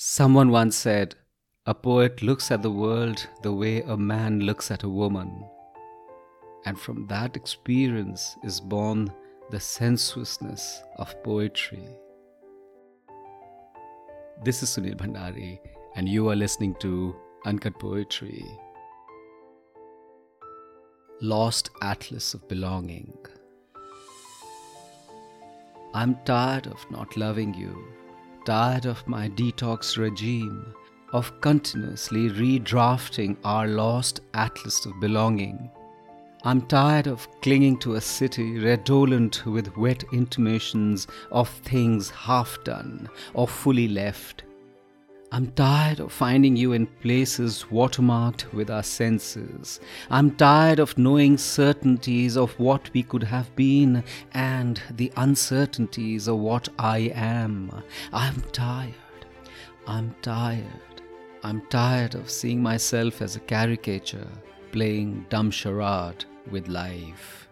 Someone once said, A poet looks at the world the way a man looks at a woman. And from that experience is born the sensuousness of poetry. This is Sunil Bhandari, and you are listening to Uncut Poetry. Lost Atlas of Belonging. I'm tired of not loving you tired of my detox regime, of continuously redrafting our lost atlas of belonging. I'm tired of clinging to a city redolent with wet intimations of things half done or fully left. I'm tired of finding you in places watermarked with our senses. I'm tired of knowing certainties of what we could have been and the uncertainties of what I am. I'm tired. I'm tired. I'm tired of seeing myself as a caricature playing dumb charade with life.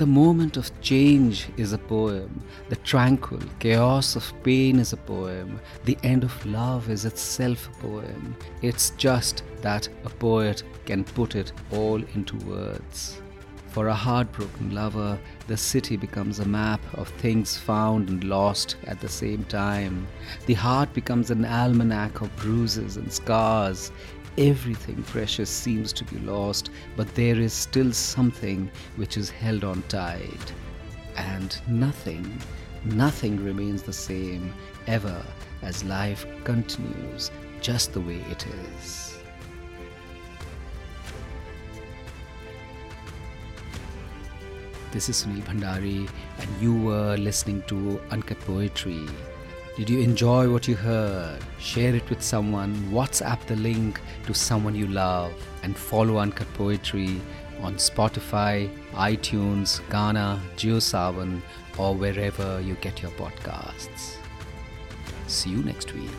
The moment of change is a poem. The tranquil chaos of pain is a poem. The end of love is itself a poem. It's just that a poet can put it all into words. For a heartbroken lover, the city becomes a map of things found and lost at the same time. The heart becomes an almanac of bruises and scars. Everything precious seems to be lost, but there is still something which is held on tight. And nothing, nothing remains the same ever as life continues just the way it is. This is Sunil Bhandari, and you were listening to Uncut Poetry. Did you enjoy what you heard? Share it with someone, WhatsApp the link to someone you love, and follow Uncut Poetry on Spotify, iTunes, Gaana, JioSaavn, or wherever you get your podcasts. See you next week.